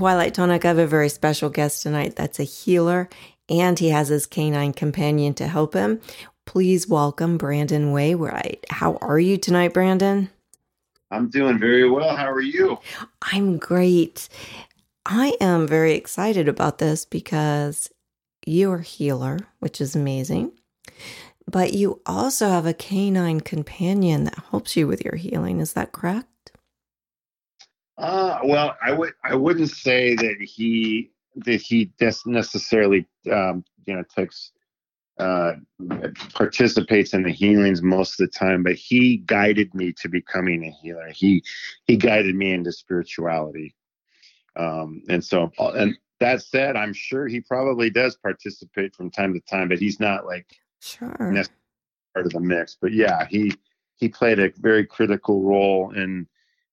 Twilight Tonic, I have a very special guest tonight that's a healer and he has his canine companion to help him. Please welcome Brandon Waywright. How are you tonight, Brandon? I'm doing very well. How are you? I'm great. I am very excited about this because you're a healer, which is amazing. But you also have a canine companion that helps you with your healing. Is that correct? Uh, well, I would I wouldn't say that he that he necessarily um, you know takes uh, participates in the healings most of the time, but he guided me to becoming a healer. He he guided me into spirituality, um, and so and that said, I'm sure he probably does participate from time to time, but he's not like sure part of the mix. But yeah, he he played a very critical role in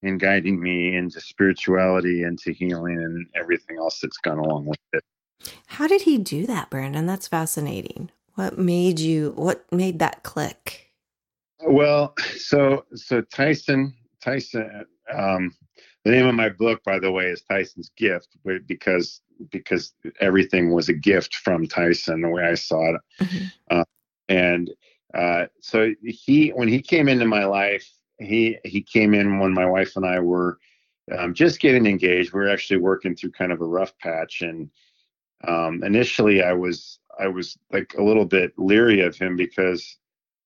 in guiding me into spirituality, into healing, and everything else that's gone along with it. How did he do that, Brandon? That's fascinating. What made you? What made that click? Well, so so Tyson Tyson. Um, the name of my book, by the way, is Tyson's Gift, because because everything was a gift from Tyson, the way I saw it. Mm-hmm. Uh, and uh, so he, when he came into my life, he he came in when my wife and I were um, just getting engaged. We were actually working through kind of a rough patch, and um, initially I was I was like a little bit leery of him because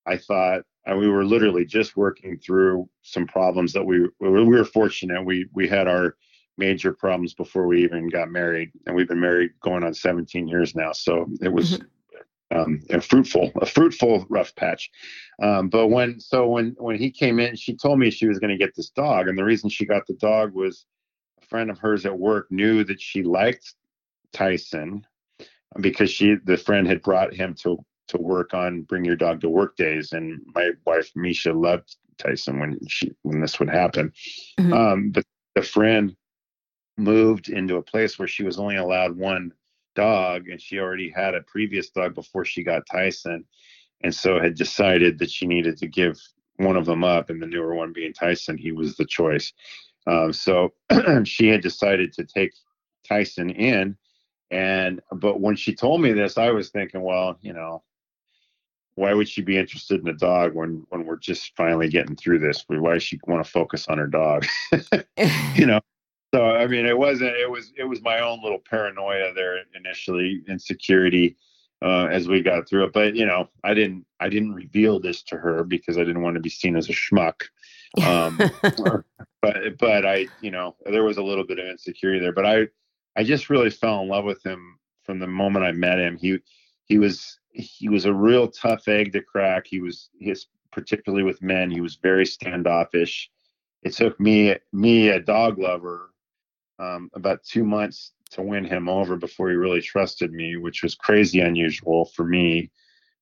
I thought uh, we were literally just working through some problems that we we were fortunate we we had our major problems before we even got married, and we've been married going on 17 years now. So it was. Um, a fruitful, a fruitful rough patch. Um, but when so when when he came in, she told me she was going to get this dog, and the reason she got the dog was a friend of hers at work knew that she liked Tyson because she the friend had brought him to to work on bring your dog to work days, and my wife Misha loved Tyson when she when this would happen. Mm-hmm. Um, but the friend moved into a place where she was only allowed one dog and she already had a previous dog before she got Tyson. And so had decided that she needed to give one of them up and the newer one being Tyson he was the choice. Um, so she had decided to take Tyson in. And but when she told me this I was thinking well you know why would she be interested in a dog when when we're just finally getting through this? Why she want to focus on her dog? You know so I mean, it wasn't. It was. It was my own little paranoia there initially, insecurity uh, as we got through it. But you know, I didn't. I didn't reveal this to her because I didn't want to be seen as a schmuck. Um, but but I, you know, there was a little bit of insecurity there. But I, I just really fell in love with him from the moment I met him. He he was he was a real tough egg to crack. He was his particularly with men. He was very standoffish. It took me me a dog lover um, about two months to win him over before he really trusted me, which was crazy unusual for me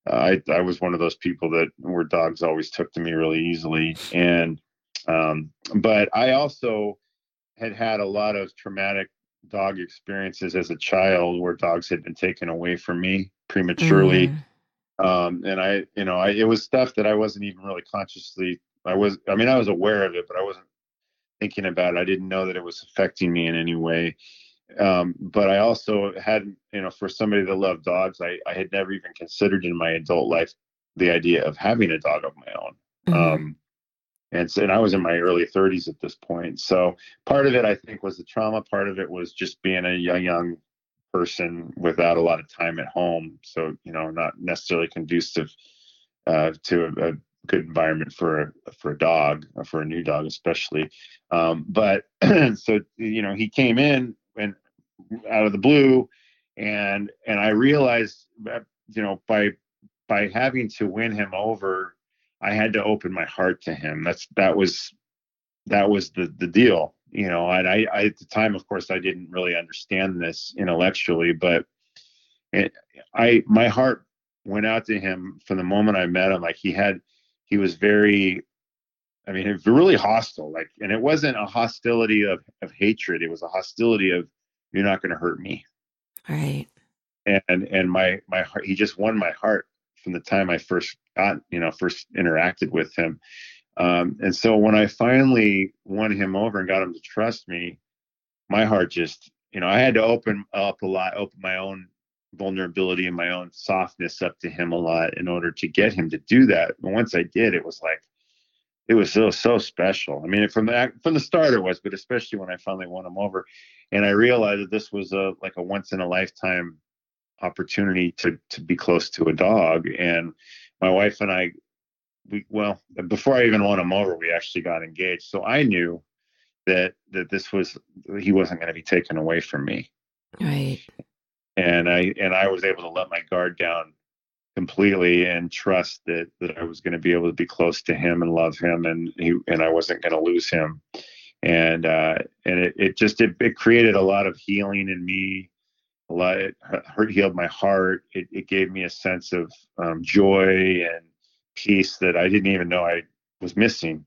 I I was one of those people that where dogs always took to me really easily, and um, but I also had had a lot of traumatic dog experiences as a child where dogs had been taken away from me prematurely. Mm. Um, and I, you know, I, it was stuff that I wasn't even really consciously, I was, I mean, I was aware of it, but I wasn't thinking about it. I didn't know that it was affecting me in any way. Um, but I also had, you know, for somebody that loved dogs, I, I had never even considered in my adult life the idea of having a dog of my own. Mm-hmm. Um, and so, and I was in my early 30s at this point. So part of it, I think, was the trauma. Part of it was just being a young, young person without a lot of time at home. So you know, not necessarily conducive uh, to a, a, good environment for for a dog, or for a new dog, especially. Um, but so you know, he came in and out of the blue, and and I realized that you know by by having to win him over I had to open my heart to him. That's that was that was the the deal, you know. And I, I at the time, of course, I didn't really understand this intellectually, but it, I my heart went out to him from the moment I met him. Like he had, he was very, I mean, really hostile. Like, and it wasn't a hostility of of hatred. It was a hostility of you're not going to hurt me. Right. And and my my heart, he just won my heart from the time I first got, you know, first interacted with him. Um, and so when I finally won him over and got him to trust me, my heart just, you know, I had to open up a lot, open my own vulnerability and my own softness up to him a lot in order to get him to do that. And once I did, it was like, it was so so special. I mean, from the from the start it was, but especially when I finally won him over, and I realized that this was a like a once in a lifetime opportunity to to be close to a dog. And my wife and i we well before i even won him over we actually got engaged. So i knew that that this was he wasn't going to be taken away from me. Right and i and i was able to let my guard down completely and trust that that i was going to be able to be close to him and love him and he and i wasn't going to lose him and uh and it, it just it, it created a lot of healing in me a lot. It hurt, healed my heart. It, it gave me a sense of um, joy and peace that I didn't even know I was missing.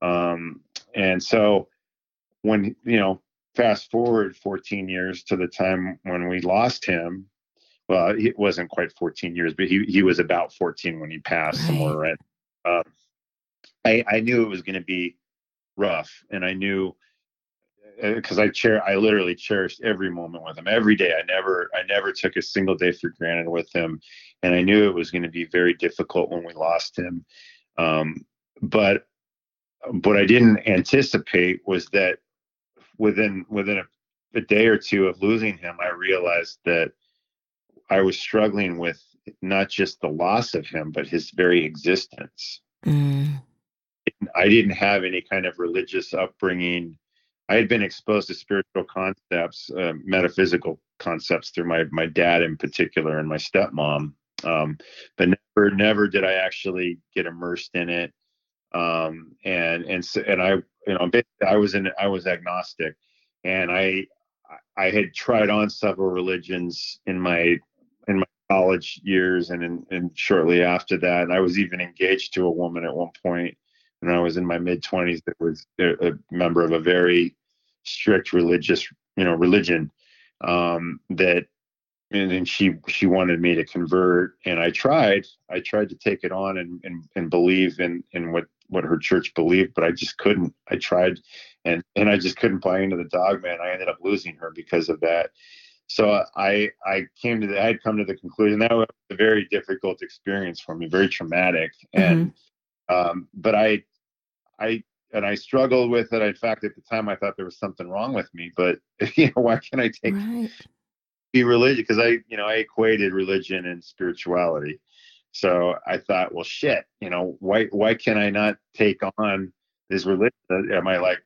Um, and so, when you know, fast forward 14 years to the time when we lost him. Well, it wasn't quite 14 years, but he he was about 14 when he passed, right. somewhere right. Um, I I knew it was going to be rough, and I knew because I cher I literally cherished every moment with him every day. I never I never took a single day for granted with him, and I knew it was going to be very difficult when we lost him. Um, but what I didn't anticipate was that within within a, a day or two of losing him, I realized that I was struggling with not just the loss of him, but his very existence. Mm. I didn't have any kind of religious upbringing I had been exposed to spiritual concepts, uh, metaphysical concepts through my my dad in particular and my stepmom, um, but never never did I actually get immersed in it. Um, and and so, and I you know I was in I was agnostic, and I I had tried on several religions in my in my college years and in, and shortly after that. And I was even engaged to a woman at one point when I was in my mid 20s that was a, a, member of a very strict religious, you know, religion um, that and, and she she wanted me to convert and I tried I tried to take it on and and, and believe in in what what her church believed but I just couldn't I tried and and I just couldn't buy into the dogma and I ended up losing her because of that so I I came to the I had come to the conclusion that was a very difficult experience for me very traumatic and mm-hmm. um, but I I and I struggled with it. In fact, at the time, I thought there was something wrong with me. But you know, why can't I take right. be religious? Because I, you know, I equated religion and spirituality. So I thought, well, shit, you know, why why can I not take on this religion? Am I like,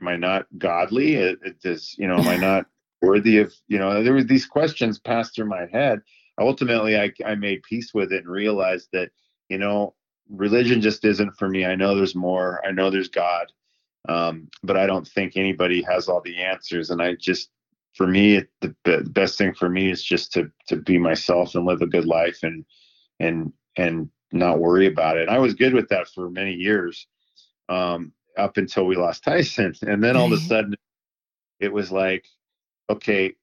am I not godly? It, it does, you know, am I not worthy of, you know, there were these questions passed through my head. Ultimately, I I made peace with it and realized that, you know, religion just isn't for me. I know there's more. I know there's God, um, but I don't think anybody has all the answers. And I just, for me, the, the best thing for me is just to to be myself and live a good life and and and not worry about it. And I was good with that for many years, um, up until we lost Tyson, and then all of a sudden, it was like, okay,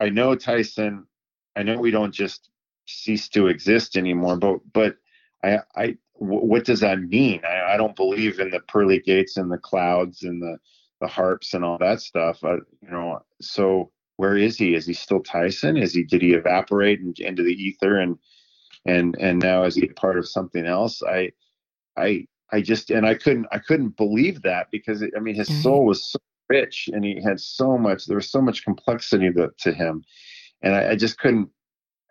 I know Tyson. I know we don't just cease to exist anymore, but but I I what does that mean? I, I don't believe in the pearly gates and the clouds and the the harps and all that stuff. I, you know, so where is he? Is he still Tyson? Is he did he evaporate into the ether and and and now as he part of something else? I I I just and I couldn't I couldn't believe that because it, I mean his mm-hmm. soul was so rich and he had so much there was so much complexity to, to him and I, I just couldn't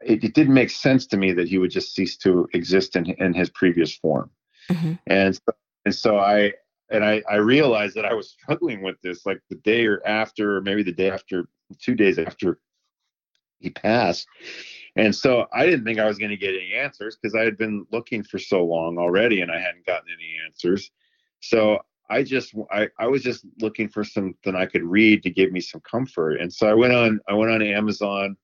it, it, didn't make sense to me that he would just cease to exist in in his previous form mm-hmm. and so, and so I and I, I realized that I was struggling with this like the day or after, or maybe the day after, two days after he passed. And so I didn't think I was going to get any answers because I had been looking for so long already and I hadn't gotten any answers. So I just I, I was just looking for something I could read to give me some comfort. And so I went on I went on Amazon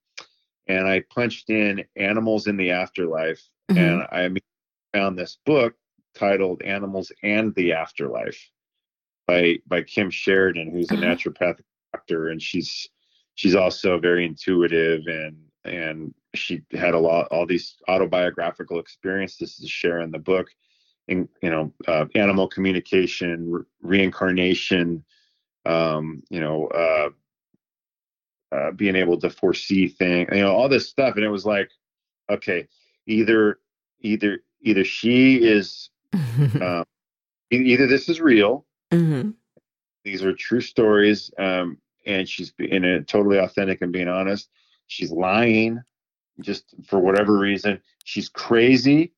and I punched in animals in the afterlife mm-hmm. and I found this book titled Animals and the Afterlife by by Kim Sheridan, who's a uh-huh. naturopathic doctor, and she's she's also very intuitive and and she had a lot all these autobiographical experiences to share in the book in you know uh, animal communication re- reincarnation um, you know uh, uh, being able to foresee things you know all this stuff and it was like okay either either either she is um, either this is real, mm-hmm. these are true stories, um, and she's in a totally authentic and being honest. She's lying just for whatever reason. She's crazy,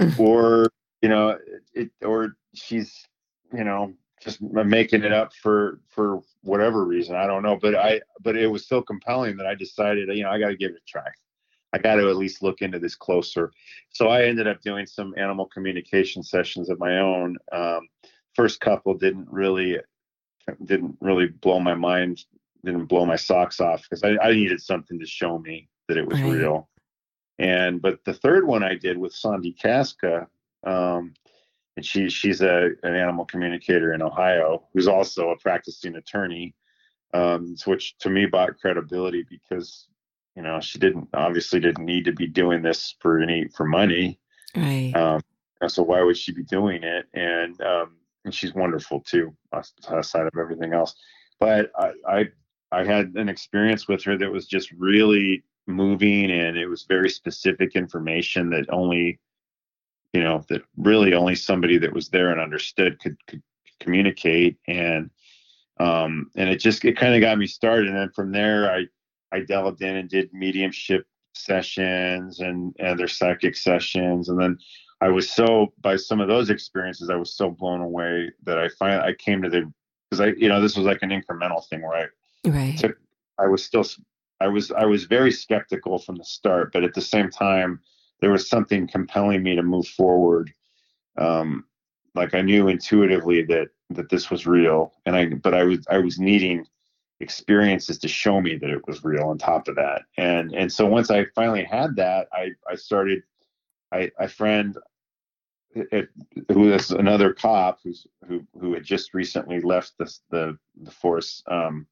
or you know, it, or she's you know just making it up for for whatever reason. I don't know, but I but it was so compelling that I decided you know I got to give it a try. I got to at least look into this closer. So I ended up doing some animal communication sessions of my own. Um, first couple didn't really didn't really blow my mind, didn't blow my socks off because I, I, needed something to show me that it was right. real. And but the third one I did with Sandy Casca, um, and she she's a an animal communicator in Ohio who's also a practicing attorney, um, which to me bought credibility because you know she didn't obviously didn't need to be doing this for any for money right um, so why would she be doing it and um, and she's wonderful too aside of everything else but I, I i had an experience with her that was just really moving and it was very specific information that only you know that really only somebody that was there and understood could, could communicate. And um and it just it kind of got me started. And then from there i I delved in and did mediumship sessions and other psychic sessions, and then I was so by some of those experiences, I was so blown away that I finally I came to the because I you know this was like an incremental thing where I right. took I was still I was I was very skeptical from the start, but at the same time there was something compelling me to move forward. Um, like I knew intuitively that that this was real, and I but I was I was needing experiences to show me that it was real on top of that and and so once i finally had that i i started i a friend it, who is another cop who's who who had just recently left the the, the force um,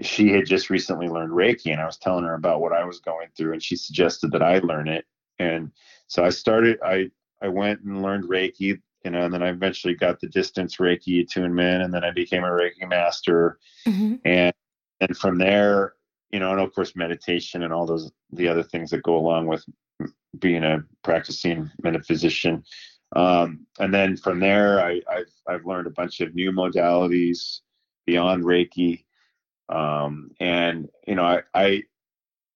she had just recently learned reiki and i was telling her about what i was going through and she suggested that i learn it and so i started i i went and learned reiki you know, and then I eventually got the distance Reiki attunement, and then I became a Reiki master, mm-hmm. and and from there, you know, and of course meditation and all those the other things that go along with being a practicing metaphysician. Um, and then from there, I, have I've learned a bunch of new modalities beyond Reiki, um, and you know, I, I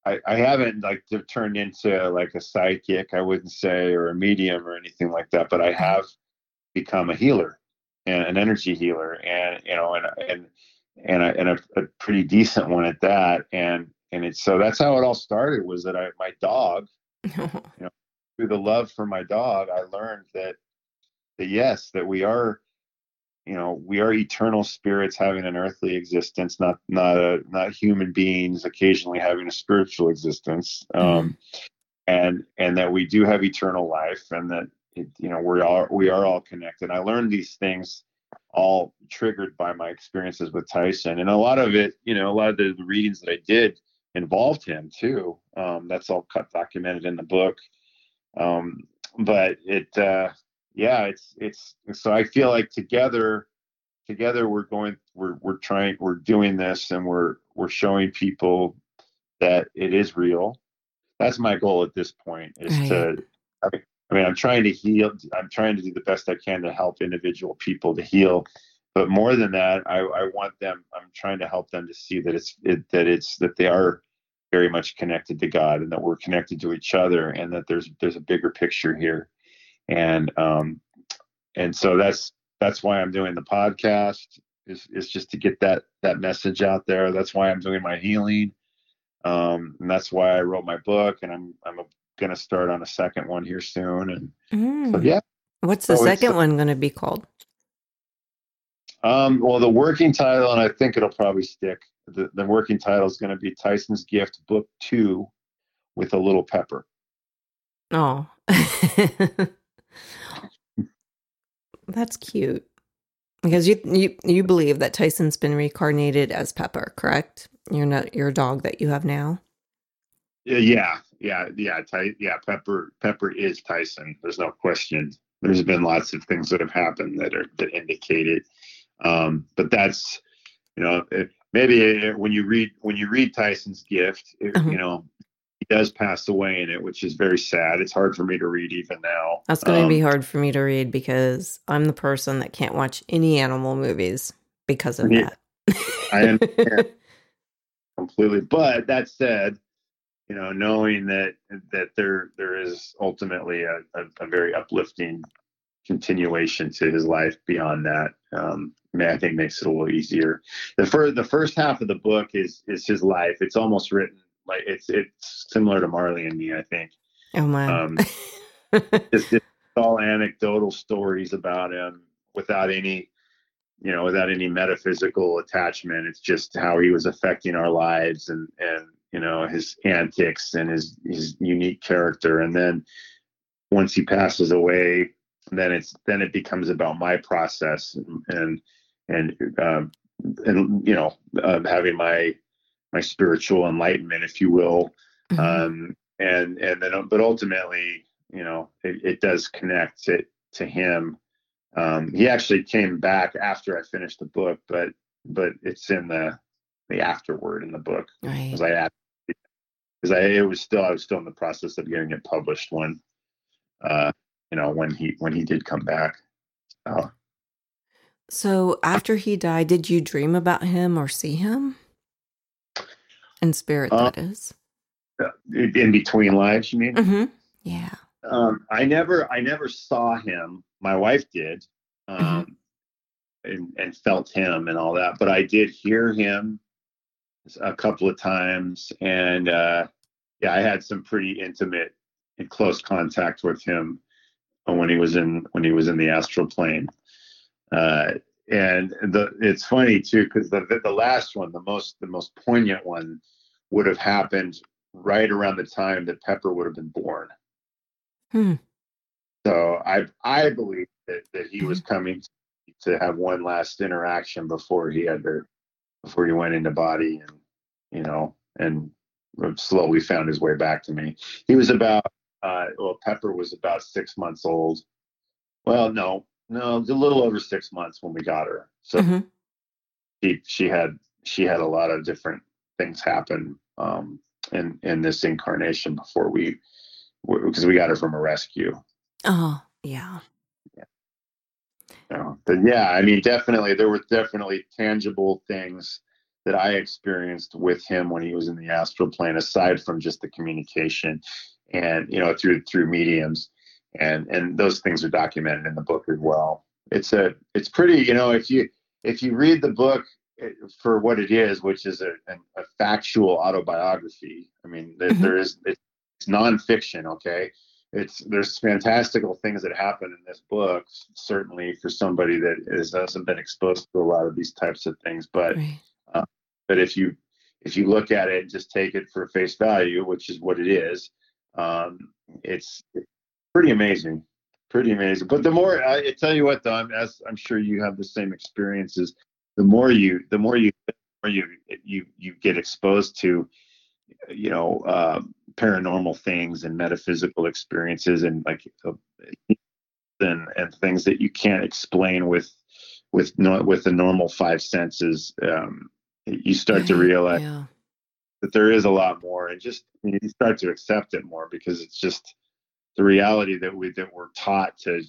I, I haven't like turned into like a psychic, I wouldn't say, or a medium or anything like that, but I have become a healer and an energy healer and you know and and and a, and a, a pretty decent one at that and and it's so that's how it all started was that I my dog you know through the love for my dog I learned that that yes that we are you know we are eternal spirits having an earthly existence not not a not human beings occasionally having a spiritual existence um, mm-hmm. and and that we do have eternal life, and that it, you know we are we are all connected. I learned these things all triggered by my experiences with Tyson, and a lot of it, you know, a lot of the, the readings that I did involved him too. Um, that's all cut documented in the book. Um, but it, uh, yeah, it's it's so I feel like together, together we're going, we're we're trying, we're doing this, and we're we're showing people that it is real. That's my goal at this point is right. to. I mean, I'm trying to heal. I'm trying to do the best I can to help individual people to heal. But more than that, I, I want them. I'm trying to help them to see that it's it, that it's that they are very much connected to God and that we're connected to each other and that there's there's a bigger picture here. And um, and so that's that's why I'm doing the podcast is is just to get that that message out there. That's why I'm doing my healing. Um, and that's why I wrote my book, and I'm I'm going to start on a second one here soon. And mm. so, yeah. What's the so second one going to be called? Um, well, the working title, and I think it'll probably stick. The, the working title is going to be Tyson's Gift, Book Two, with a little pepper. Oh, that's cute. Because you you you believe that Tyson's been reincarnated as Pepper, correct? You're not your dog that you have now. Yeah, yeah, yeah, Ty, yeah. Pepper, Pepper is Tyson. There's no question. There's been lots of things that have happened that are that indicate it. Um, but that's, you know, it, maybe it, when you read when you read Tyson's gift, it, uh-huh. you know, does pass away in it, which is very sad. It's hard for me to read even now. That's going um, to be hard for me to read because I'm the person that can't watch any animal movies because of yeah, that. I understand completely. But that said, you know, knowing that that there there is ultimately a, a, a very uplifting continuation to his life beyond that, um, I think makes it a little easier. The first the first half of the book is is his life. It's almost written like it's it's similar to Marley and me. I think. Oh my. Um, it's, it's all anecdotal stories about him without any you know without any metaphysical attachment it's just how he was affecting our lives and and you know his antics and his his unique character and then once he passes away then it's then it becomes about my process and and um, and you know uh, having my my spiritual enlightenment if you will mm-hmm. um, and and then but ultimately you know it, it does connect it to him um, he actually came back after I finished the book, but but it's in the the afterword in the book because right. I because I it was still I was still in the process of getting it published when uh you know when he when he did come back. So after he died, did you dream about him or see him in spirit? Uh, that is uh, in between lives. You mean? Mm-hmm. Yeah. Um, I never I never saw him. My wife did. Mm-hmm. Um, mm-hmm. And, and felt him and all that, but I did hear him a couple of times, and uh, yeah, I had some pretty intimate and close contact with him when he was in when he was in the astral plane. Uh, and the it's funny too because the the last one, the most the most poignant one, would have happened right around the time that Pepper would have been born. Hmm. So I I believe that, that he was mm-hmm. coming to have one last interaction before he had to before he went into body and you know and slowly found his way back to me. He was about uh, well Pepper was about six months old. Well, no, no, it was a little over six months when we got her. So mm-hmm. she she had she had a lot of different things happen um, in in this incarnation before we because we got her from a rescue. Oh yeah. Yeah. but yeah, I mean, definitely, there were definitely tangible things that I experienced with him when he was in the astral plane, aside from just the communication and you know through through mediums, and and those things are documented in the book as well. It's a it's pretty you know if you if you read the book eh, for what it is, which is a, a, factual autobiography. I mean, there, mm-hmm. there is it's nonfiction. Okay, it's there's fantastical things that happen in this book. Certainly for somebody that is, hasn't been exposed to a lot of these types of things, but right. uh, but if you if you look at it and just take it for face value, which is what it is, Um, it's pretty amazing, pretty amazing. But the more I, I tell you what, though, I'm, as I'm sure you have the same experiences. The more you, the more you, the more you, you, you get exposed to, you know, uh, paranormal things and metaphysical experiences and like uh, and and things that you can't explain with with no, with the normal five senses. Um, you start to realize yeah. that there is a lot more, and just you start to accept it more because it's just the reality that we that we're taught to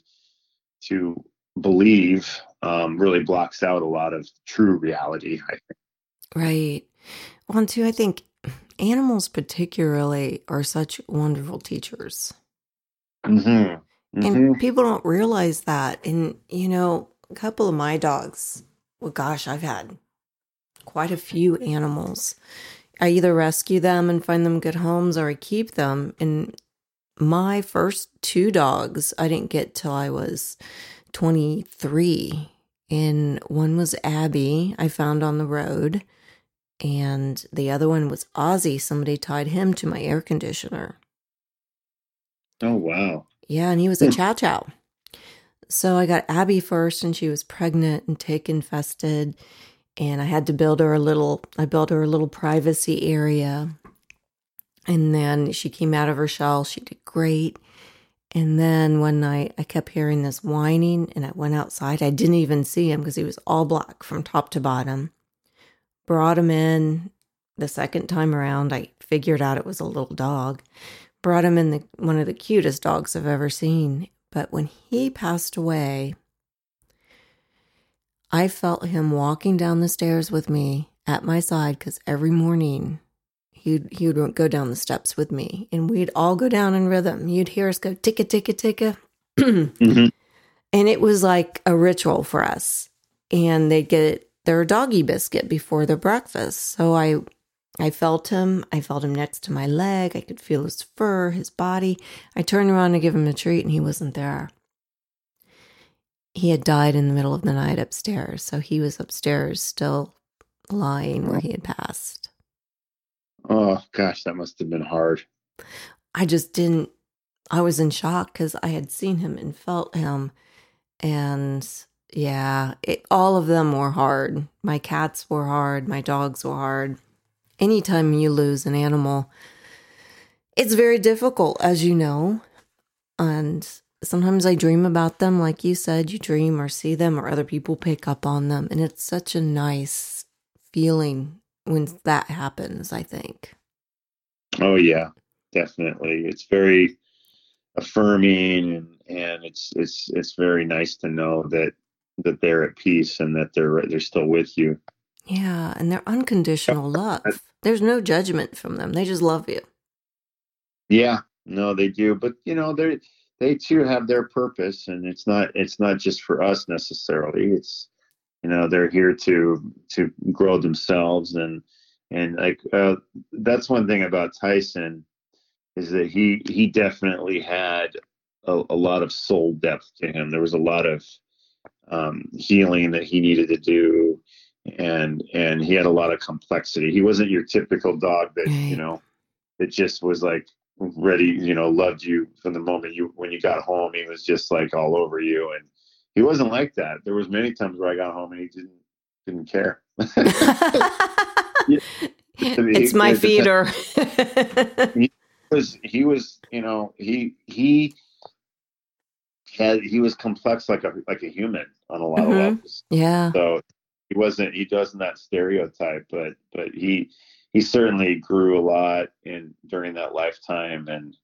to believe um, really blocks out a lot of true reality. I think. Right. One, two. I think animals particularly are such wonderful teachers. Mm-hmm. Mm-hmm. And people don't realize that. And, you know, a couple of my dogs, well, gosh, I've had quite a few animals. I either rescue them and find them good homes or I keep them. And my first two dogs, I didn't get till I was 23. And one was Abby, I found on the road. And the other one was Ozzy. Somebody tied him to my air conditioner. Oh, wow. Yeah, and he was a hmm. chow chow. So I got Abby first, and she was pregnant and tick infested. And I had to build her a little, I built her a little privacy area. And then she came out of her shell. She did great. And then one night I kept hearing this whining, and I went outside. I didn't even see him because he was all black from top to bottom. Brought him in the second time around. I figured out it was a little dog brought him in the one of the cutest dogs I've ever seen. But when he passed away, I felt him walking down the stairs with me at my side because every morning he'd he would go down the steps with me and we'd all go down in rhythm. You'd hear us go ticka ticka ticka. mm-hmm. And it was like a ritual for us. And they'd get their doggy biscuit before their breakfast. So I I felt him. I felt him next to my leg. I could feel his fur, his body. I turned around to give him a treat, and he wasn't there. He had died in the middle of the night upstairs, so he was upstairs still lying where he had passed. Oh, gosh, that must have been hard. I just didn't, I was in shock because I had seen him and felt him. And yeah, it, all of them were hard. My cats were hard. My dogs were hard anytime you lose an animal, it's very difficult, as you know. And sometimes I dream about them, like you said, you dream or see them, or other people pick up on them. And it's such a nice feeling when that happens, I think. Oh, yeah, definitely. It's very affirming and, and it's it's it's very nice to know that that they're at peace and that they're they're still with you. Yeah, and they're unconditional love. There's no judgment from them. They just love you. Yeah, no, they do. But you know, they they too have their purpose, and it's not it's not just for us necessarily. It's you know they're here to to grow themselves and and like uh, that's one thing about Tyson is that he he definitely had a, a lot of soul depth to him. There was a lot of um, healing that he needed to do and and he had a lot of complexity. He wasn't your typical dog that you know that just was like ready, you know, loved you from the moment you when you got home. He was just like all over you, and he wasn't like that. There was many times where I got home and he didn't didn't care. it's my feeder. he was he was you know he he had he was complex like a like a human on a lot mm-hmm. of levels. Yeah. So he wasn't he doesn't that stereotype but but he he certainly grew a lot in during that lifetime and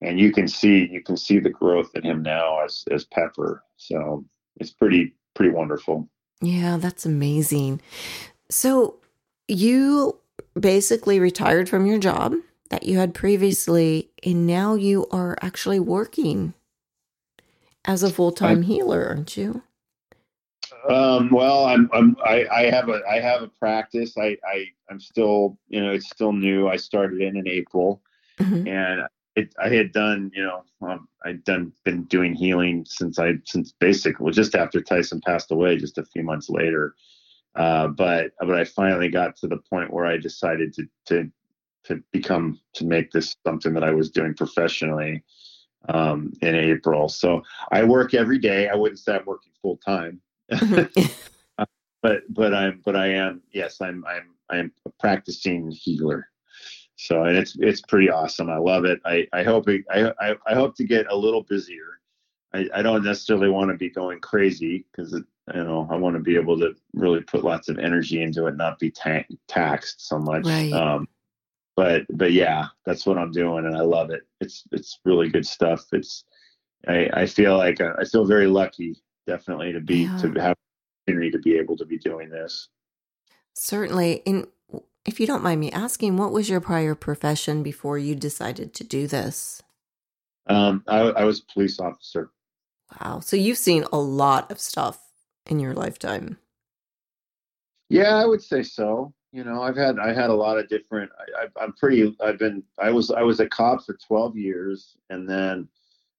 and you can see you can see the growth in him now as as pepper so it's pretty pretty wonderful yeah that's amazing so you basically retired from your job that you had previously and now you are actually working as a full-time I, healer aren't you um, well, I'm, I'm I, I, have a I have a practice. I, I I'm still you know it's still new. I started in in April, mm-hmm. and it, I had done you know um, I'd done been doing healing since I since basically well, just after Tyson passed away, just a few months later. Uh, but but I finally got to the point where I decided to to to become to make this something that I was doing professionally um, in April. So I work every day. I wouldn't say I'm working full time, but but I'm but I am yes I'm I'm I'm a practicing healer. So and it's it's pretty awesome. I love it. I I hope it, I, I I hope to get a little busier. I, I don't necessarily want to be going crazy because you know I want to be able to really put lots of energy into it, not be ta- taxed so much. Right. Um, but but yeah, that's what I'm doing, and I love it. It's it's really good stuff. It's I I feel like uh, I feel very lucky, definitely to be Yeah. to have opportunity to be able to be doing this. Certainly. And if you don't mind me asking, what was your prior profession before you decided to do this? Um, I, I was a police officer. Wow. So you've seen a lot of stuff in your lifetime. Yeah, I would say so. You know, I've had I had a lot of different. I, I'm pretty. I've been. I was I was a cop for 12 years, and then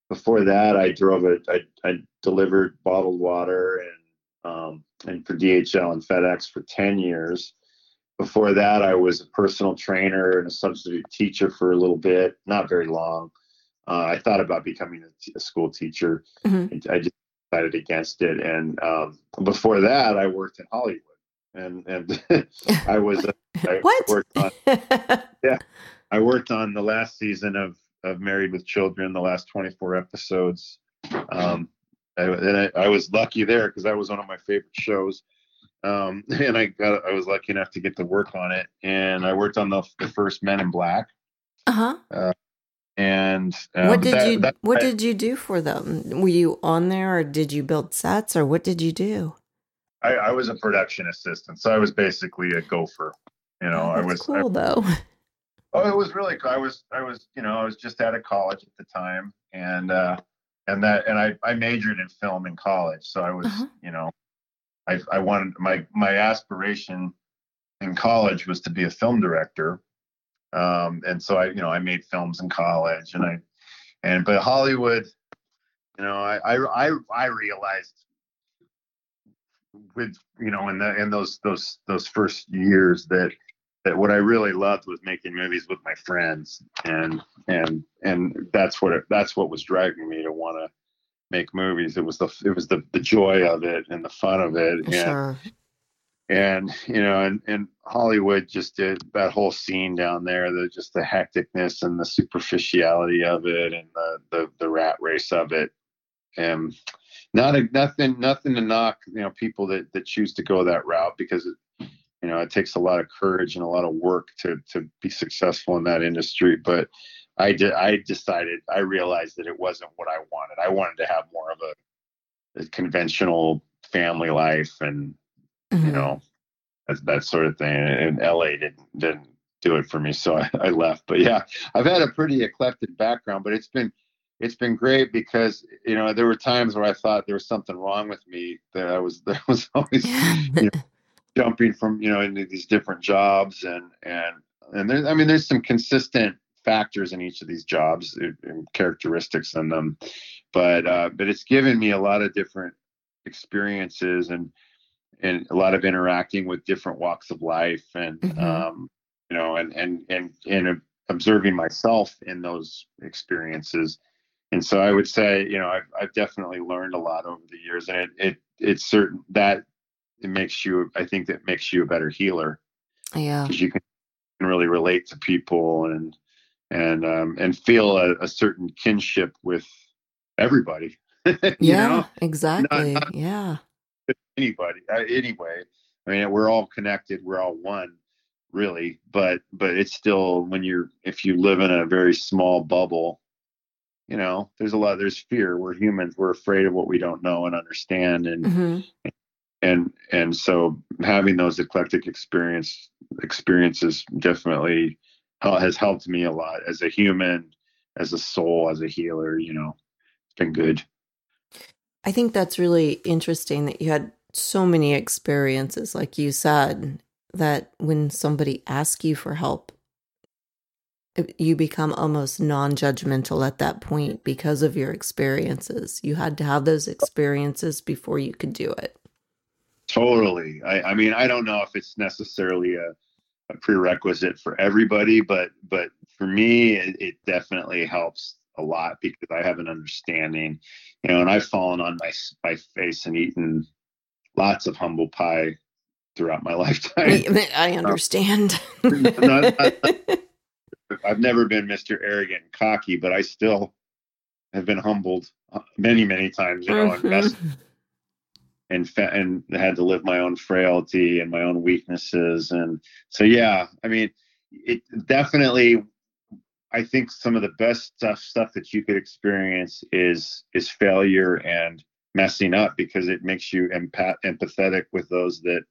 before that, I drove a. I, I delivered bottled water and um and for DHL and FedEx for 10 years. Before that, I was a personal trainer and a substitute teacher for a little bit, not very long. Uh, I thought about becoming a, t- a school teacher. Mhm. I just decided against it. And um, before that, I worked in Hollywood, and and I was I what? worked on yeah, I worked on the last season of of Married with Children, the last 24 episodes. Um, I, and I, I was lucky there because that was one of my favorite shows. Um, and I got I was lucky enough to get to work on it. And I worked on the, the first Men in Black. uh huh. Uh, And uh, what did that- you that- What did you do for them? Were you on there, or did you build sets, or what did you do? I, I was a production assistant, so I was basically a gopher. You know, Oh, I was cool though. Oh, it was really cool. I was, I was, you know, I was just out of college at the time, and uh, and that, and I, I majored in film in college, so I was, Uh-huh. you know, I, I wanted my, my aspiration in college was to be a film director, um, and so I, you know, I made films in college, and I, and but Hollywood, you know, I, I, I, realized with, you know, in the in those those those first years that that what I really loved was making movies with my friends, and and and that's what it, that's what was driving me to want to make movies. It was the it was the the joy of it and the fun of it, and Sure. and you know, and and Hollywood just did that whole scene down there, the just the hecticness and the superficiality of it, and the the the rat race of it, and not a, nothing nothing to knock you know people that that choose to go that route because it, you know it takes a lot of courage and a lot of work to to be successful in that industry but i did i decided i realized that it wasn't what i wanted. I wanted to have more of a, a conventional family life and you Mhm. know that, that sort of thing. And la didn't didn't do it for me so I, I left. But yeah i've had a pretty eclectic background but it's been it's been great because you know there were times where i thought there was something wrong with me that i was there was always you know, jumping from you know into these different jobs and and and there's i mean there's some consistent factors in each of these jobs and characteristics in them but uh but it's given me a lot of different experiences and and a lot of interacting with different walks of life and Mhm. um you know and and and and observing myself in those experiences and so i would say you know i've, I've definitely learned a lot over the years and it, it it's certain that it makes you i think that makes you a better healer Yeah. because you can really relate to people and and um and feel a, a certain kinship with everybody Yeah. know Exactly. not- yeah. anybody uh, anyway i mean we're all connected we're all one really but but it's still when you're if you live in a very small bubble you know there's a lot there's fear we're humans we're afraid of what we don't know and understand and hmm and and so having those eclectic experience experiences definitely has helped me a lot as a human as a soul as a healer you know it's been good I think that's really interesting that you had so many experiences, like you said, that when somebody asks you for help, you become almost non judgmental at that point because of your experiences. You had to have those experiences before you could do it. Totally. I, I mean, I don't know if it's necessarily a prerequisite for everybody, but but for me, it, it definitely helps a lot because I have an understanding, you know, and I've fallen on my my face and eaten lots of humble pie throughout my lifetime. I understand. not, not, I've never been Mr. Arrogant and cocky, but I still have been humbled uh, many, many times, you know, mm-hmm. And, and, and had to live my own frailty and my own weaknesses. And so, yeah, I mean, it definitely, I think some of the best stuff, stuff that you could experience is, is failure and messing up because it makes you empath- empathetic with those that,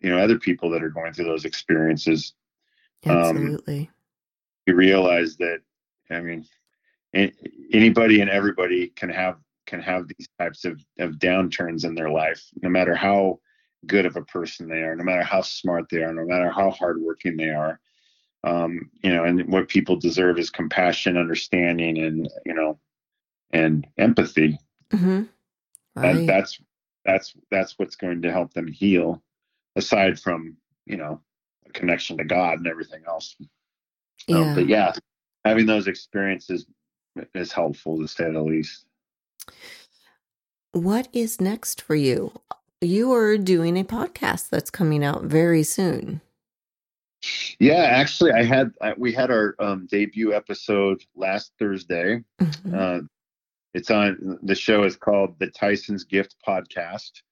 you know, other people that are going through those experiences. Um, Absolutely. Um, you realize that, I mean, anybody and everybody can have can have these types of, of downturns in their life no matter how good of a person they are no matter how smart they are no matter how hardworking they are um, you know and what people deserve is compassion understanding and you know and empathy mm-hmm. right. that, that's that's that's what's going to help them heal aside from you know a connection to god and everything else yeah. Um, but yeah having those experiences is helpful to say the least. What is next for you? You are doing a podcast that's coming out very soon. Yeah, actually, I had we had our um, debut episode last Thursday. Mm-hmm. Uh, it's on the show is called the Tyson's Gift Podcast,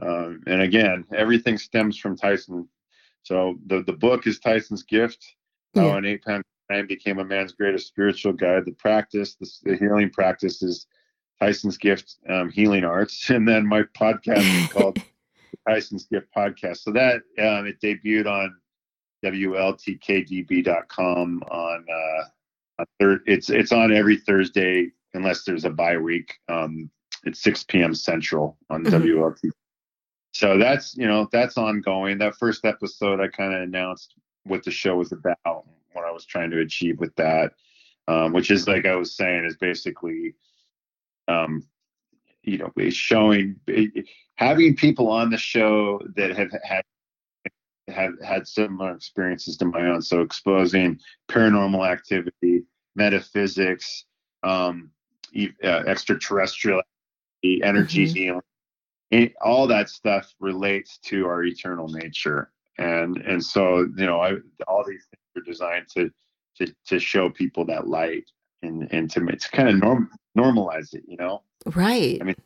um, and again, everything stems from Tyson. So the the book is Tyson's Gift. Yeah. How an eight pound man became a man's greatest spiritual guide. The practice, the, the healing practice is Tyson's Gift um, Healing Arts. And then my podcast is called Tyson's Gift Podcast. So that um, it debuted on WLTKDB.com on, uh, on third. It's, it's on every Thursday unless there's a bye week. Um, it's 6 p.m. Central on mm-hmm. WLT. So that's, you know, that's ongoing. That first episode, I kind of announced what the show was about what I was trying to achieve with that, um, which is like I was saying is basically, um, you know, showing having people on the show that have had have had similar experiences to my own. So exposing paranormal activity, metaphysics, um, uh, extraterrestrial energy mm-hmm. healing, all that stuff relates to our eternal nature and and so you know I, all these things are designed to to to show people that light and and to to kind of norm, normalize it you know right i mean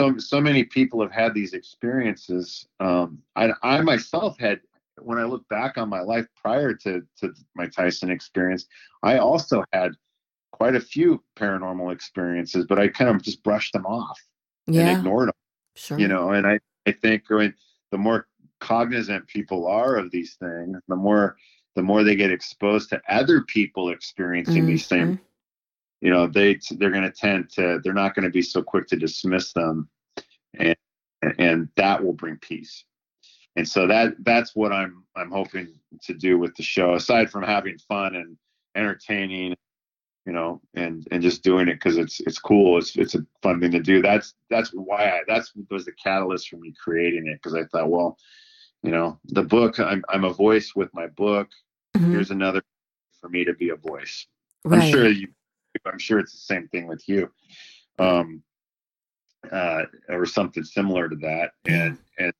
so so many people have had these experiences um i i myself had when i look back on my life prior to to my tyson experience i also had quite a few paranormal experiences but i kind of just brushed them off yeah. and ignored them sure you know and i i think I mean, the more cognizant people are of these things, the more the more they get exposed to other people experiencing mm-hmm. these things, you know, they they're going to tend to they're not going to be so quick to dismiss them, and and that will bring peace. And so that that's what I'm I'm hoping to do with the show. Aside from having fun and entertaining you know, and and just doing it because it's it's cool. It's it's a fun thing to do. That's that's why I that's was the catalyst for me creating it because I thought, well, you know the book i'm, I'm a voice with my book mm-hmm. here's another for me to be a voice right. i'm sure you i'm sure it's the same thing with you um uh or something similar to that and and,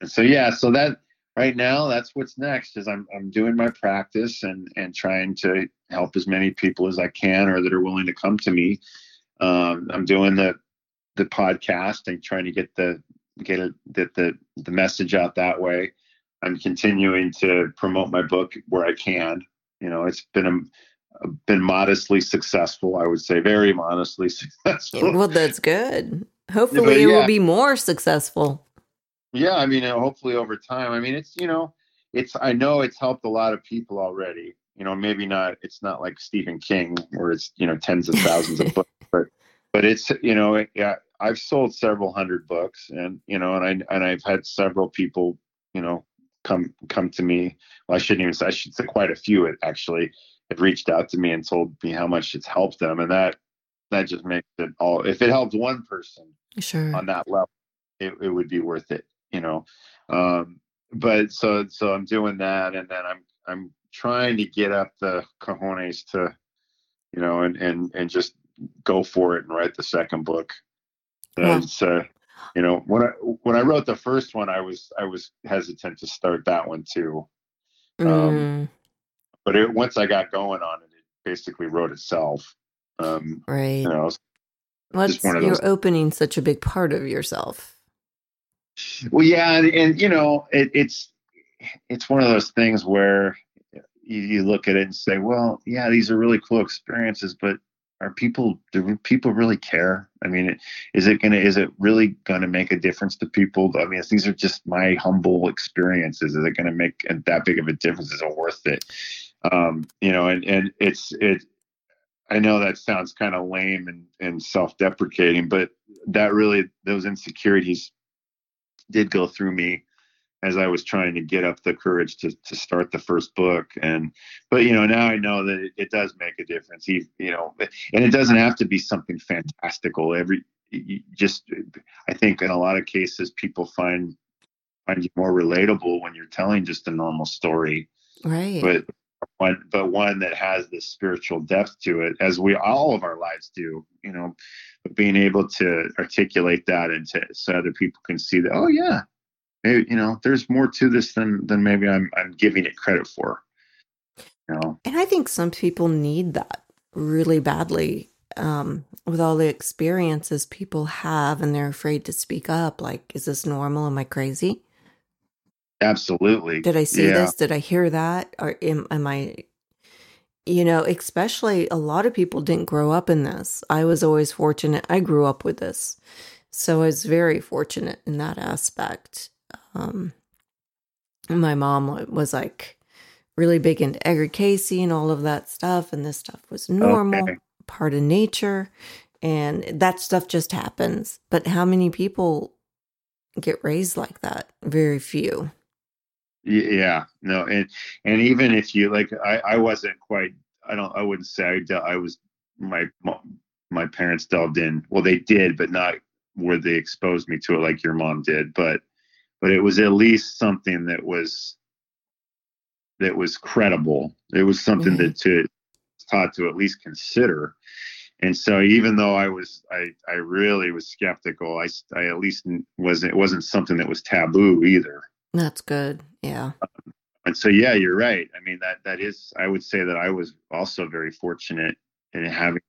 and so yeah so that right now that's what's next is i'm i'm doing my practice and and trying to help as many people as i can or that are willing to come to me um i'm doing the the podcast and trying to get the get it, the, the the message out that way. I'm continuing to promote my book where I can. You know, it's been a, been modestly successful. I would say very modestly successful. Well, that's good. Hopefully, yeah. it will be more successful. Yeah, I mean, uh, hopefully over time. I mean, it's you know, it's I know it's helped a lot of people already. You know, maybe not. It's not like Stephen King where it's you know tens of thousands of books, but but it's you know, yeah, I've sold several hundred books, and you know, and I and I've had several people, you know, come come to me. Well, I shouldn't even say. I should say quite a few actually have reached out to me and told me how much it's helped them, and that that just makes it all. If it helped one person, sure, on that level, it, it would be worth it. You know, um, but so so I'm doing that, and then I'm I'm trying to get up the cojones to, you know, and and and just go for it and write the second book. Yeah. And so, you know, when I when I wrote the first one, I was I was hesitant to start that one too. Um, mm. But it, once I got going on it, it basically wrote itself. Um, right. You know, What's you're opening such a big part of yourself. Well, yeah, and, and you know, it, it's it's one of those things where you, you look at it and say, well, yeah, these are really cool experiences, but are people do people really care i mean is it gonna is it really gonna make a difference to people i mean these are just my humble experiences is it gonna make that big of a difference is it worth it um you know and and it's it i know that sounds kind of lame and and self-deprecating but that really those insecurities did go through me as I was trying to get up the courage to to start the first book. And but you know now I know that it, it does make a difference. He, you know, and it doesn't have to be something fantastical. Every just I think in a lot of cases people find find you more relatable when you're telling just a normal story. Right. But one but one that has this spiritual depth to it as we all of our lives do you know but being able to articulate that and to so other people can see that oh yeah maybe you know there's more to this than than maybe I'm I'm giving it credit for. You know, and I think some people need that really badly um, with all the experiences people have, and they're afraid to speak up. Like, is this normal? Am I crazy? Absolutely. Did I see yeah. this? Did I hear that? Or am, am I you know, especially a lot of people didn't grow up in this. I was always fortunate. I grew up with this. So I was very fortunate in that aspect. Um, my mom was like really big into Edgar Cayce and all of that stuff, and this stuff was normal, okay. part of nature, and that stuff just happens. But how many people get raised like that? Very few. Yeah, no, and and even if you like, I I wasn't quite. I don't. I wouldn't say I, I was. My my parents delved in. Well, they did, but not where they exposed me to it like your mom did. But but it was at least something that was that was credible. It was something mm-hmm. that to taught to at least consider. And so even though I was I I really was skeptical, I I at least wasn't. it wasn't something that was taboo either. That's good. Yeah. Um, and so yeah, you're right. I mean that that is I would say that I was also very fortunate in having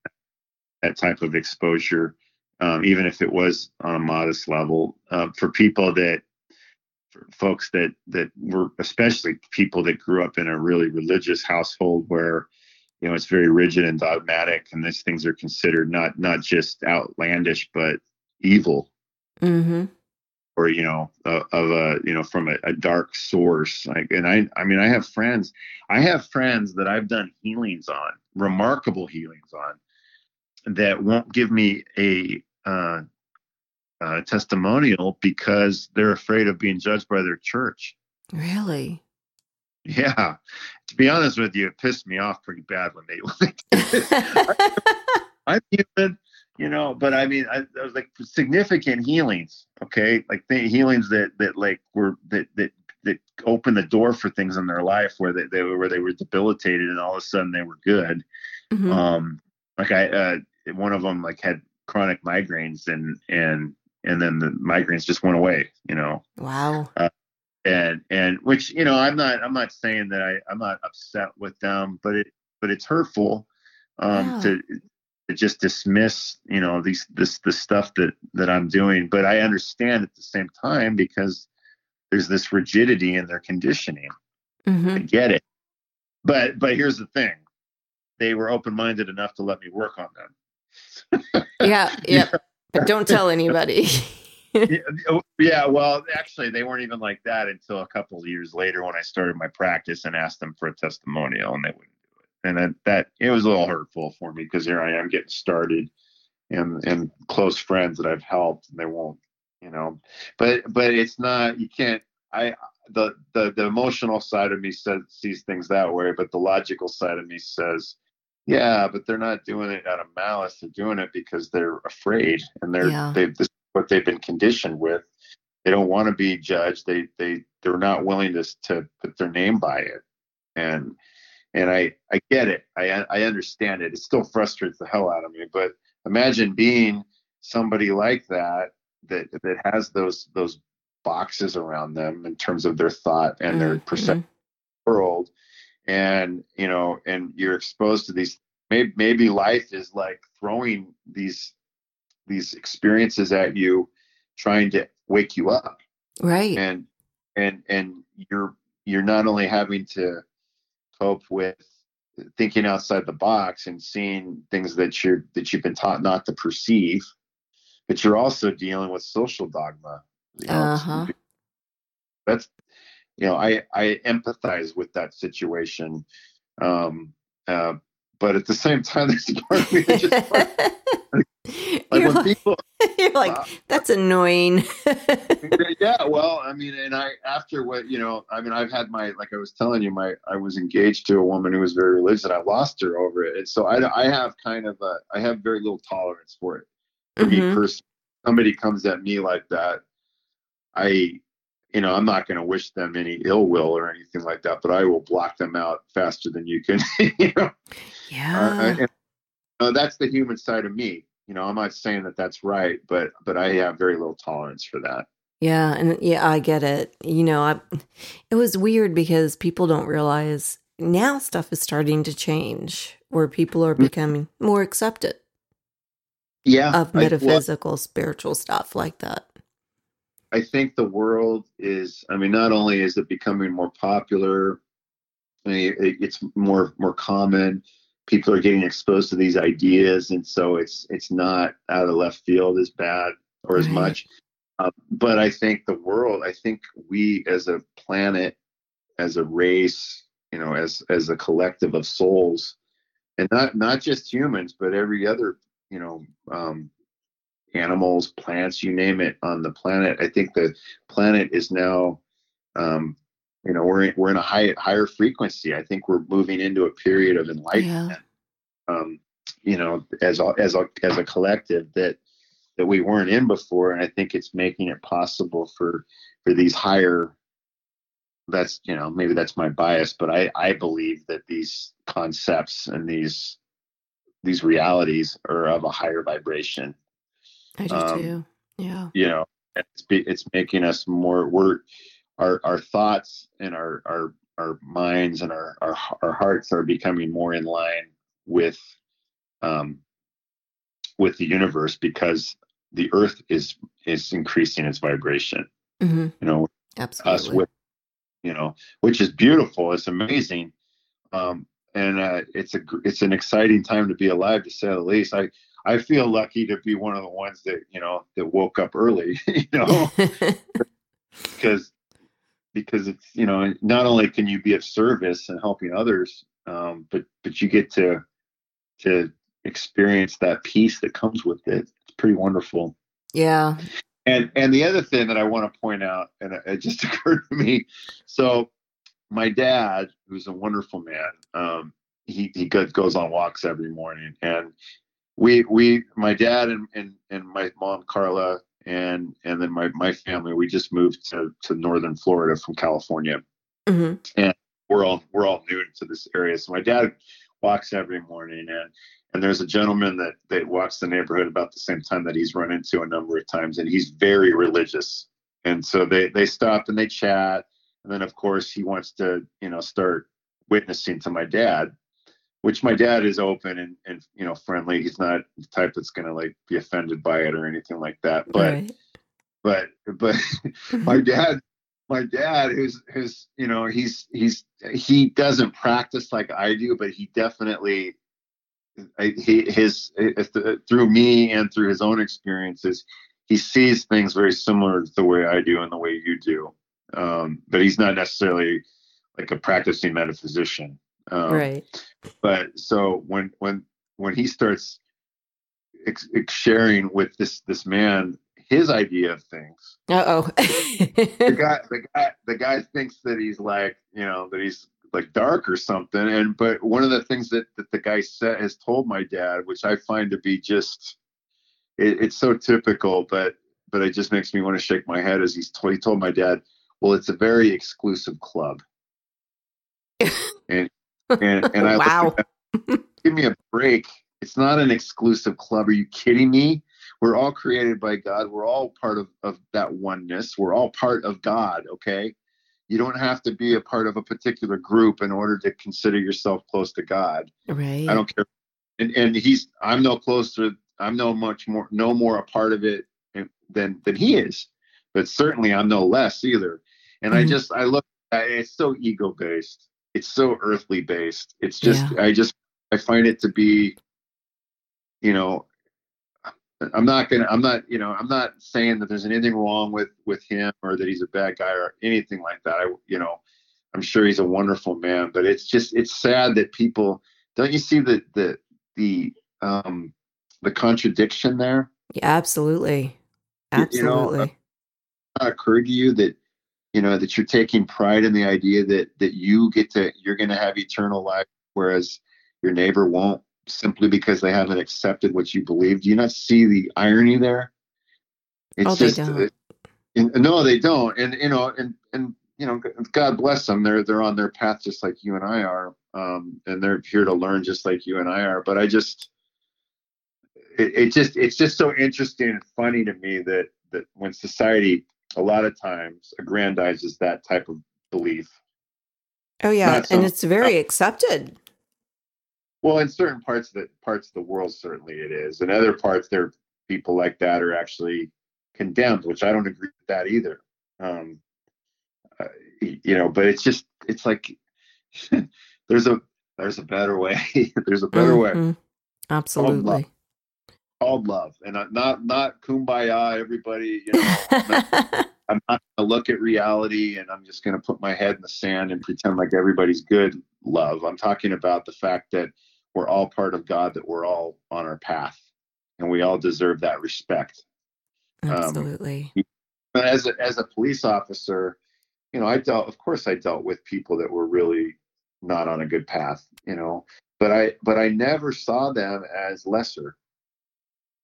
that type of exposure, um, even if it was on a modest level. Uh, for people that folks that that were especially people that grew up in a really religious household where you know it's very rigid and dogmatic and these things are considered not not just outlandish but evil mm-hmm. Or you know uh, of a you know from a, a, dark source like and i i mean i have friends i have friends that i've done healings on remarkable healings on that won't give me a uh, uh, testimonial because they're afraid of being judged by their church. Really? Yeah. To be honest with you, it pissed me off pretty bad when they. I'm human, you know, but I mean, I, I was like significant healings. Okay, like the healings that that like were that that that opened the door for things in their life where they, they were where they were debilitated and all of a sudden they were good. Mm-hmm. Um, like I, uh, one of them like had chronic migraines and and and then the migraines just went away. You know. Wow. Uh, and and which you know I'm not I'm not saying that I I'm not upset with them, but it but it's hurtful um, to to just dismiss you know these this the stuff that that I'm doing. But I understand at the same time because there's this rigidity in their conditioning. Mm-hmm. I get it. But but here's the thing. They were open minded enough to let me work on them. yeah, yeah. But don't tell anybody. yeah, oh, well, actually, they weren't even like that until a couple of years later when I started my practice and asked them for a testimonial, and they wouldn't. And that, that it was a little hurtful for me because here I am getting started, and and close friends that I've helped, and they won't, you know. But but it's not you can't. I the the the emotional side of me says sees things that way, but the logical side of me says yeah, but they're not doing it out of malice. They're doing it because they're afraid and they're yeah. they this is what they've been conditioned with. they don't want to be judged. They they they're not willing to to put their name by it, and and I I get it. I I understand it. It still frustrates the hell out of me. But imagine being somebody like that that that has those those boxes around them in terms of their thought and their mm-hmm. perception mm-hmm. world and you know and you're exposed to these maybe, maybe life is like throwing these these experiences at you trying to wake you up right and and and you're you're not only having to cope with thinking outside the box and seeing things that you're that you've been taught not to perceive but you're also dealing with social dogma you know? uh-huh. that's you know i i empathize with that situation um uh, but at the same time there's part of me that just like, you're, like, people, you're like uh, that's annoying yeah well i mean and i after what you know i mean i've had my like i was telling you my i was engaged to a woman who was very religious and i lost her over it and so i i have kind of a i have very little tolerance for it for mm-hmm. me personally somebody comes at me like that i you know, I'm not going to wish them any ill will or anything like that, but I will block them out faster than you can. you know? Yeah. Uh, and, uh, that's the human side of me. You know, I'm not saying that that's right, but but I have very little tolerance for that. Yeah, and yeah, I get it. You know, I, it was weird because people don't realize now stuff is starting to change where people are mm-hmm. becoming more accepted. Yeah, of metaphysical, I, well, spiritual stuff like that. I think the world is. I mean, not only is it becoming more popular, I mean, it, it's more more common. People are getting exposed to these ideas, and so it's it's not out of left field as bad or as right. much. Uh, but I think the world. I think we as a planet, as a race, you know, as as a collective of souls, and not not just humans, but every other you know um, animals, plants, you name it on the planet. I think the planet is now, um, you know, we're in, we're in a high, higher frequency. I think we're moving into a period of enlightenment. Yeah. Um, you know, as a, as a as a collective that that we weren't in before, and I think it's making it possible for for these higher. That's you know maybe that's my bias, but I I believe that these concepts and these these realities are of a higher vibration I do um, too. Yeah. You know, it's it's making us more. We're our our thoughts and our our our minds and our our our hearts are becoming more in line with um with the universe because the earth is is increasing its vibration. Mm-hmm. you know absolutely. us with you know which is beautiful it's amazing. Um and uh, it's a it's an exciting time to be alive to say the least. I I feel lucky to be one of the ones that you know that woke up early, you know, because because it's you know not only can you be of service and helping others, um, but but you get to to experience that peace that comes with it. It's pretty wonderful. Yeah. And and the other thing that I want to point out, and it just occurred to me, so my dad, who's a wonderful man, um, he he goes on walks every morning, and we we my dad and, and and my mom Carla and and then my my family we just moved to to northern Florida from California, mm-hmm. and we're all we're all new to this area. So my dad walks every morning, and and there's a gentleman that that walks the neighborhood about the same time that he's run into a number of times, and he's very religious. And so they they stop and they chat, and then of course he wants to you know start witnessing to my dad which my dad is open and, and you know friendly. He's not the type that's going to like be offended by it or anything like that but right. but but my dad my dad who's who's you know he's he's he doesn't practice like i do but he definitely he his through me and through his own experiences he sees things very similar to the way i do and the way you do. Um, but he's not necessarily like a practicing metaphysician um, right. But so when when when he starts ex- ex- sharing with this this man his idea of things. Uh oh. the guy the guy the guy thinks that he's like you know that he's like dark or something and but one of the things that, that the guy said has told my dad which i find to be just it, it's so typical but but it just makes me want to shake my head. As he's told, he told my dad, "Well, it's a very exclusive club." and and and I wow. give me a break. It's not an exclusive club. Are you kidding me? We're all created by God. We're all part of, of that oneness. We're all part of God, okay? You don't have to be a part of a particular group in order to consider yourself close to God. Right. I don't care. And, and he's, I'm no closer, I'm no much more, no more a part of it than, than he is. But certainly I'm no less either. And mm-hmm. I just, I look at it, it's so ego based. It's so earthly based. It's just, yeah. I just, I find it to be, you know, I'm not gonna. I'm not. You know. I'm not saying that there's anything wrong with with him or that he's a bad guy or anything like that. I. You know. I'm sure he's a wonderful man, but it's just it's sad that people don't you see the the the um the contradiction there? Yeah, absolutely. Absolutely. You know, not occurred to you that you know that you're taking pride in the idea that that you get to you're going to have eternal life, whereas your neighbor won't simply because they haven't accepted what you believe. Do you not see the irony there? It's oh, just, they don't. Uh, no, they don't. And you know, and and you know, God bless them. They're they're on their path just like you and I are, um, and they're here to learn just like you and I are. But I just, it, it just it's just so interesting and funny to me that that when society a lot of times aggrandizes that type of belief. Oh yeah, and it's very accepted. Well, in certain parts of the parts of the world, certainly it is. In other parts, there are people like that are actually condemned, which I don't agree with that either. Um, uh, you know, but it's just it's like there's a there's a better way. there's a better mm-hmm. way. Absolutely. Called love. And not not kumbaya. Everybody, you know. I'm not, I'm not gonna look at reality, and I'm just gonna put my head in the sand and pretend like everybody's good. Love. I'm talking about the fact that we're all part of God, that we're all on our path, and we all deserve that respect. Um, Absolutely. Um, as a, as a police officer, you know, I dealt, of course, I dealt with people that were really not on a good path, you know, but I, but I never saw them as lesser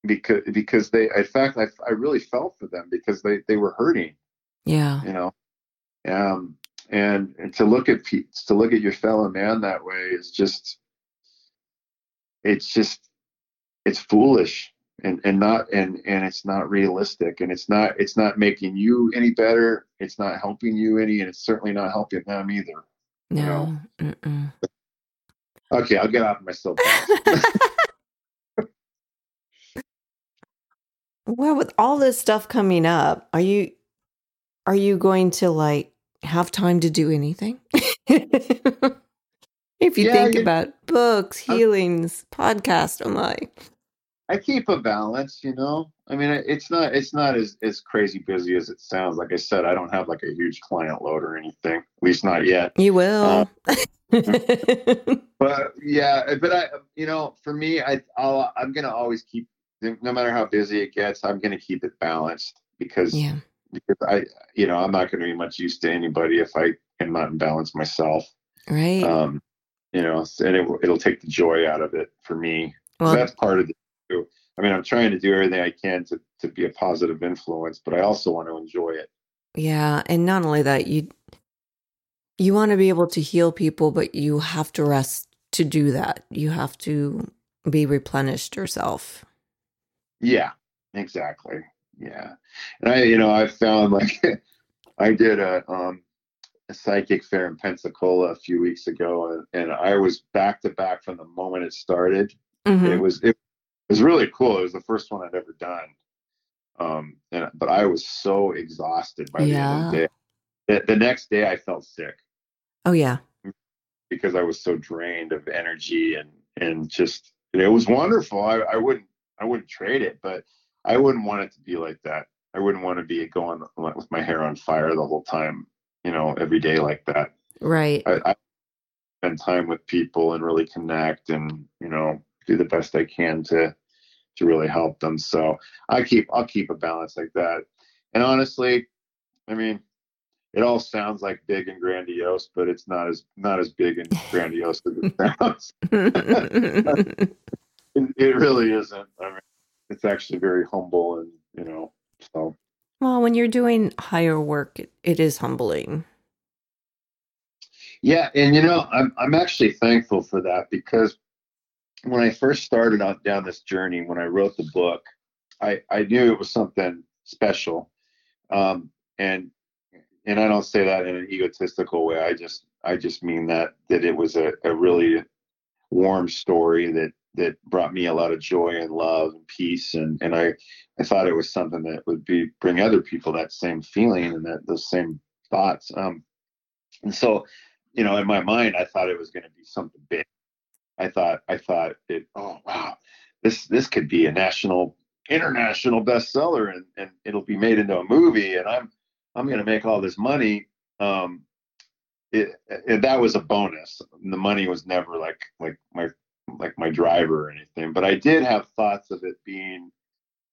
because, because they, in fact, I, I really felt for them because they, they were hurting. Yeah. You know, um, and, and to look at to look at your fellow man that way is just it's just it's foolish and and not and and it's not realistic and it's not it's not making you any better it's not helping you any and it's certainly not helping them either no you know? okay i'll get off my soapbox well with all this stuff coming up are you are you going to like have time to do anything If you yeah, think you, about books, healings, uh, podcast, I'm like, I keep a balance, you know. I mean, it's not it's not as as crazy busy as it sounds. Like I said, I don't have like a huge client load or anything, at least not yet. You will. Um, but yeah, but I, you know, for me, I I'll, I'm gonna always keep, no matter how busy it gets, I'm gonna keep it balanced because yeah. because I, you know, I'm not gonna be much use to anybody if I am not in balance myself. Right. Um, you know, and it, it'll take the joy out of it for me. Well, that's part of it. I mean, I'm trying to do everything I can to, to be a positive influence, but I also want to enjoy it. Yeah. And not only that, you, you want to be able to heal people, but you have to rest to do that. You have to be replenished yourself. Yeah, exactly. Yeah. And I, you know, I found like I did a, um, a psychic fair in Pensacola a few weeks ago, and, and I was back to back from the moment it started. Mm-hmm. It was it was really cool. It was the first one I'd ever done. Um, and but I was so exhausted by the yeah. end of the day. The, the next day, I felt sick. Oh yeah, because I was so drained of energy and and just it was wonderful. I, I wouldn't I wouldn't trade it, but I wouldn't want it to be like that. I wouldn't want to be going with my hair on fire the whole time you know, every day like that. Right. I, I spend time with people and really connect and, you know, do the best I can to to really help them. So I keep I'll keep a balance like that. And honestly, I mean, it all sounds like big and grandiose, but it's not as not as big and grandiose as it sounds. it, it, really isn't. I mean, it's actually very humble and you know, so Well, when you're doing higher work, it, it is humbling. Yeah, and you know, I'm I'm actually thankful for that because when I first started out down this journey, when I wrote the book, I I knew it was something special, um, and and I don't say that in an egotistical way. I just I just mean that that it was a, a really warm story that that brought me a lot of joy and love and peace. And and I I thought it was something that would be bring other people that same feeling and that those same thoughts. Um and so you know in my mind I thought it was going to be something big. I thought I thought it oh wow this this could be a national international bestseller and and it'll be made into a movie and I'm I'm going to make all this money. Um it, it, that was a bonus. The money was never like like my like my driver or anything, but I did have thoughts of it being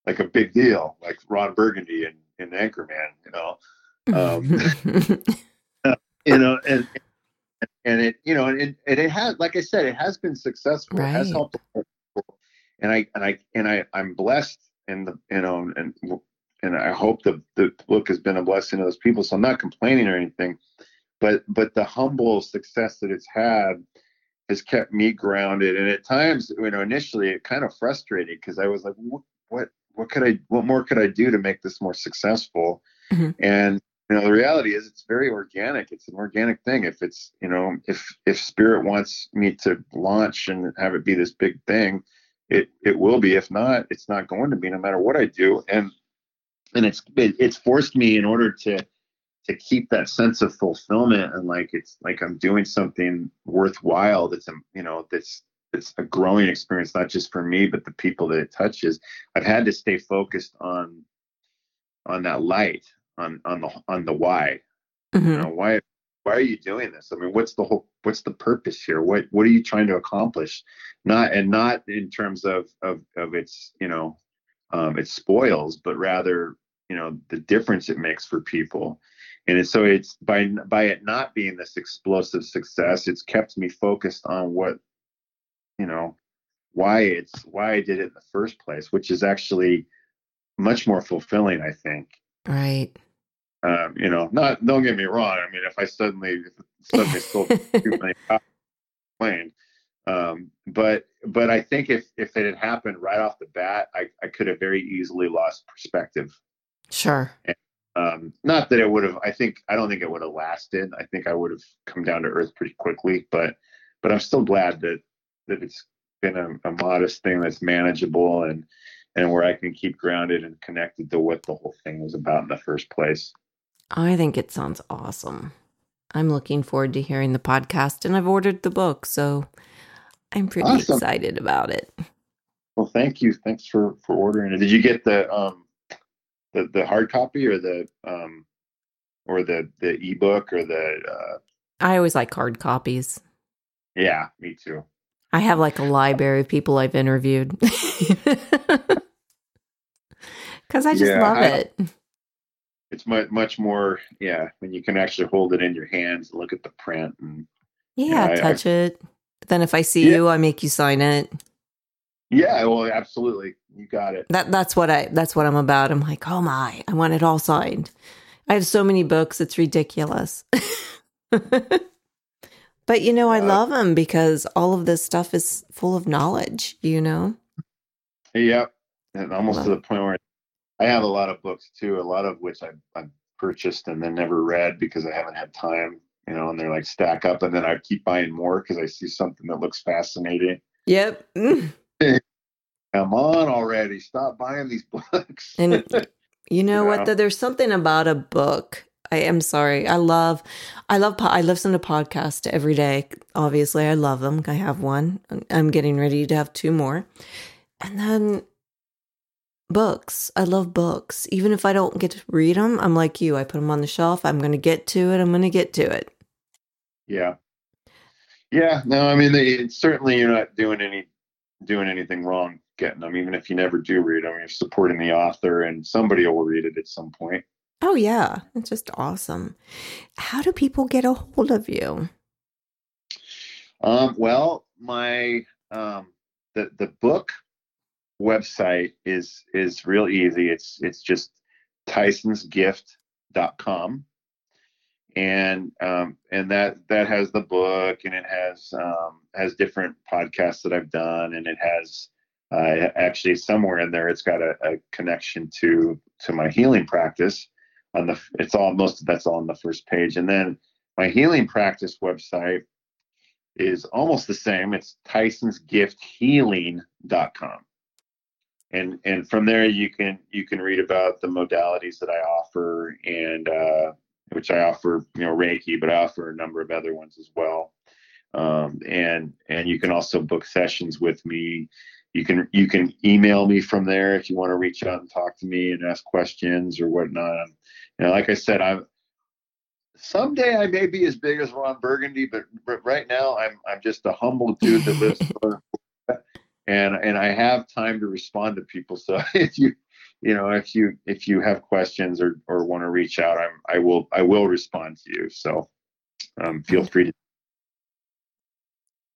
like a big deal, like Ron Burgundy and in Anchorman, you know. Um, you know, and and it you know, and, and it has, like I said, it has been successful. Right. It has helped, and I and I and I I'm blessed, and the you know, and and I hope the the book has been a blessing to those people. So I'm not complaining or anything but but the humble success that it's had has kept me grounded. And at times you know initially it kind of frustrated because i was like what, what what could i what more could i do to make this more successful? Mm-hmm. and you know the reality is it's very organic. It's an organic thing. If it's you know if if spirit wants me to launch and have it be this big thing it it will be. If not it's not going to be no matter what i do. And and it's it, it's forced me in order to to keep that sense of fulfillment and like it's like I'm doing something worthwhile that's um, you know that's it's a growing experience not just for me but the people that it touches I've had to stay focused on on that light on on the on the why. Mm-hmm. you know why why are you doing this? I mean what's the whole what's the purpose here? What what are you trying to accomplish? Not and not in terms of of of its you know um, its spoils but rather you know the difference it makes for people and so it's by by it not being this explosive success it's kept me focused on what you know why it's why i did it in the first place which is actually much more fulfilling i think. Right. Um, you know not don't get me wrong i mean if i suddenly suddenly sold too many plane um, but but i think if if it had happened right off the bat i, I could have very easily lost perspective. Sure. And, um, not that it would have. I think I don't think it would have lasted. I think I would have come down to earth pretty quickly. But but I'm still glad that that it's been a, a modest thing that's manageable and and where I can keep grounded and connected to what the whole thing was about in the first place. I think it sounds awesome. I'm looking forward to hearing the podcast, and I've ordered the book, so I'm pretty awesome. excited about it. Well, thank you. Thanks for for ordering it. Did you get the um the the hard copy or the um or the the ebook or the uh I always like hard copies. Yeah, me too. I have like a library of people I've interviewed. Cuz I just yeah, love I, it. It's much much more yeah, when you can actually hold it in your hands and look at the print and Yeah, touch I, it. But then if I see yeah. you, I make you sign it. Yeah, well, absolutely. You got it. That that's what I that's what I'm about. I'm like, oh my, I want it all signed. I have so many books, it's ridiculous. but you know, I love them because all of this stuff is full of knowledge. You know. Yeah, and almost to the point where I have a lot of books too. A lot of which I I purchased and then never read because I haven't had time. You know, and they're like stack up, and then I keep buying more because I see something that looks fascinating. Yep. come on already. Stop buying these books. And you know what there's something about a book. I am sorry. I love i love i listen to podcasts every day. Obviously i love them i have one. I'm getting ready to have two more. And then books. I love books. Even if i don't get to read them i'm like you. I put them on the shelf. I'm going to get to it. I'm going to get to it. Yeah. Yeah. No i mean they, certainly you're not doing any doing anything wrong getting them, even if you never do read them. You're supporting the author, and somebody will read it at some point. Oh yeah, it's just awesome. How do people get a hold of you? Um, well, my um, the the book website is is real easy. It's it's just tysonsgift.com and um, and that that has the book and it has um, has different podcasts that I've done and it has uh, actually somewhere in there it's got a, a, connection to to my healing practice on the it's all most of that's all on the first page. And then my healing practice website is almost the same. It's tysonsgifthealing.com and and from there you can you can read about the modalities that I offer and uh, which I offer, you know, Reiki, but I offer a number of other ones as well. Um, and and you can also book sessions with me. You can you can email me from there if you want to reach out and talk to me and ask questions or whatnot. You know, like I said, I'm someday I may be as big as Ron Burgundy, but, but right now I'm I'm just a humble dude that lives and and I have time to respond to people. So if you you know if you if you have questions or or want to reach out i'm i will i will respond to you so um, feel free to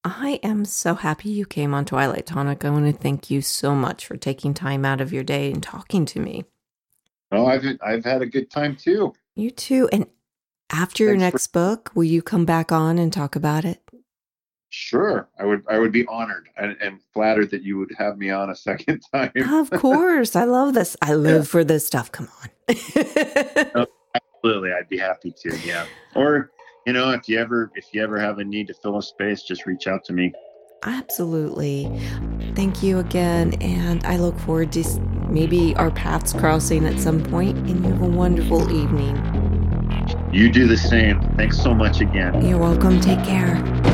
I am so happy you came on Twilight Tonic. I want to thank you so much for taking time out of your day and talking to me. Oh, I've I've had a good time too. You too. And after your next for- book, will you come back on and talk about it? Sure, I would. I would be honored and, and, flattered that you would have me on a second time. of course, I love this. I live yeah. for this stuff. Come on. oh, absolutely, I'd be happy to. Yeah, or you know, if you ever if you ever have a need to fill a space, just reach out to me. Absolutely. Thank you again, and I look forward to maybe our paths crossing at some point. And you have a wonderful evening. You do the same. Thanks so much again. You're welcome. Take care.